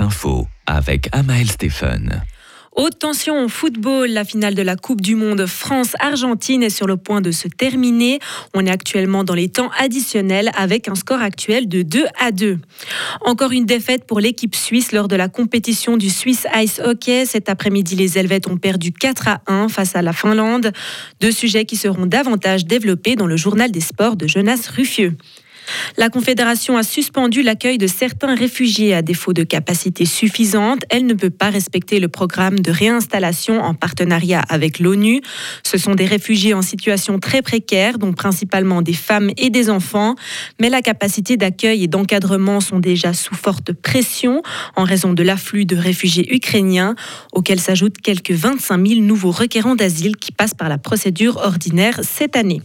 infos avec Amael Stephen. Haute tension au football, la finale de la Coupe du Monde France-Argentine est sur le point de se terminer. On est actuellement dans les temps additionnels avec un score actuel de 2 à 2. Encore une défaite pour l'équipe suisse lors de la compétition du Swiss Ice Hockey. Cet après-midi, les Helvètes ont perdu 4 à 1 face à la Finlande. Deux sujets qui seront davantage développés dans le journal des sports de Jonas Ruffieux. La Confédération a suspendu l'accueil de certains réfugiés à défaut de capacité suffisante. Elle ne peut pas respecter le programme de réinstallation en partenariat avec l'ONU. Ce sont des réfugiés en situation très précaire, dont principalement des femmes et des enfants. Mais la capacité d'accueil et d'encadrement sont déjà sous forte pression en raison de l'afflux de réfugiés ukrainiens, auxquels s'ajoutent quelques 25 000 nouveaux requérants d'asile qui passent par la procédure ordinaire cette année.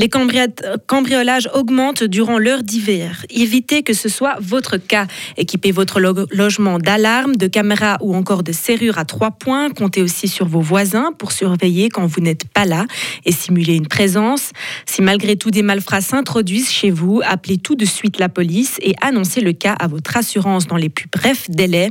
Les cambriolages augmentent durant l'heure d'hiver. Évitez que ce soit votre cas. Équipez votre logement d'alarme, de caméras ou encore de serrures à trois points. Comptez aussi sur vos voisins pour surveiller quand vous n'êtes pas là et simuler une présence. Si malgré tout des malfrats s'introduisent chez vous, appelez tout de suite la police et annoncez le cas à votre assurance dans les plus brefs délais.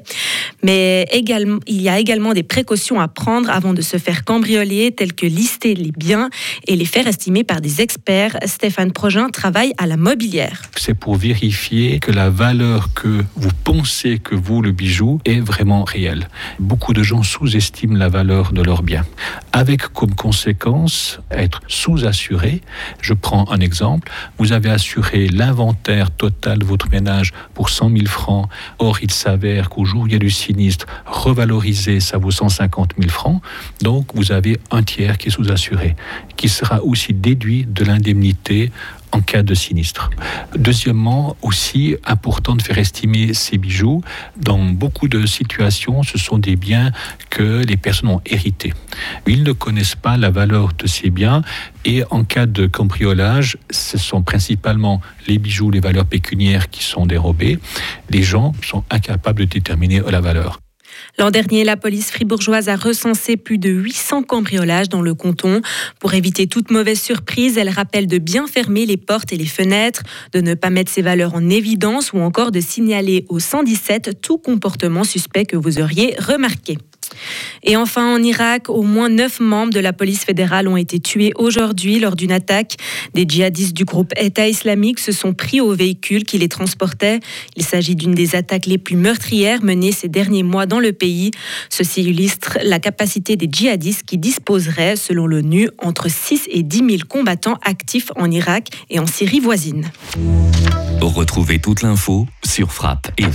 Mais également, il y a également des précautions à prendre avant de se faire cambrioler, telles que lister les biens et les faire estimer par des experts. Stéphane Progin travaille à la mobilière. C'est pour vérifier que la valeur que vous pensez que vaut le bijou est vraiment réelle. Beaucoup de gens sous-estiment la valeur de leurs biens, avec comme conséquence être sous-assuré. Je prends un exemple. Vous avez assuré l'inventaire total de votre ménage pour 100 000 francs. Or, il s'avère qu'au jour où il y a du sinistre, revalorisé, ça vaut 150 000 francs. Donc, vous avez un tiers qui est sous-assuré, qui sera aussi déduit de l'indemnité en cas de sinistre. Deuxièmement, aussi important de faire estimer ces bijoux. Dans beaucoup de situations, ce sont des biens que les personnes ont hérités. Ils ne connaissent pas la valeur de ces biens et en cas de cambriolage, ce sont principalement les bijoux, les valeurs pécuniaires qui sont dérobées. Les gens sont incapables de déterminer la valeur. L'an dernier, la police fribourgeoise a recensé plus de 800 cambriolages dans le canton. Pour éviter toute mauvaise surprise, elle rappelle de bien fermer les portes et les fenêtres, de ne pas mettre ses valeurs en évidence ou encore de signaler au 117 tout comportement suspect que vous auriez remarqué. Et enfin, en Irak, au moins neuf membres de la police fédérale ont été tués aujourd'hui lors d'une attaque. Des djihadistes du groupe État islamique se sont pris au véhicule qui les transportait. Il s'agit d'une des attaques les plus meurtrières menées ces derniers mois dans le pays. Ceci illustre la capacité des djihadistes qui disposeraient, selon l'ONU, entre 6 et 10 000 combattants actifs en Irak et en Syrie voisine. Retrouvez toute l'info sur frappe et.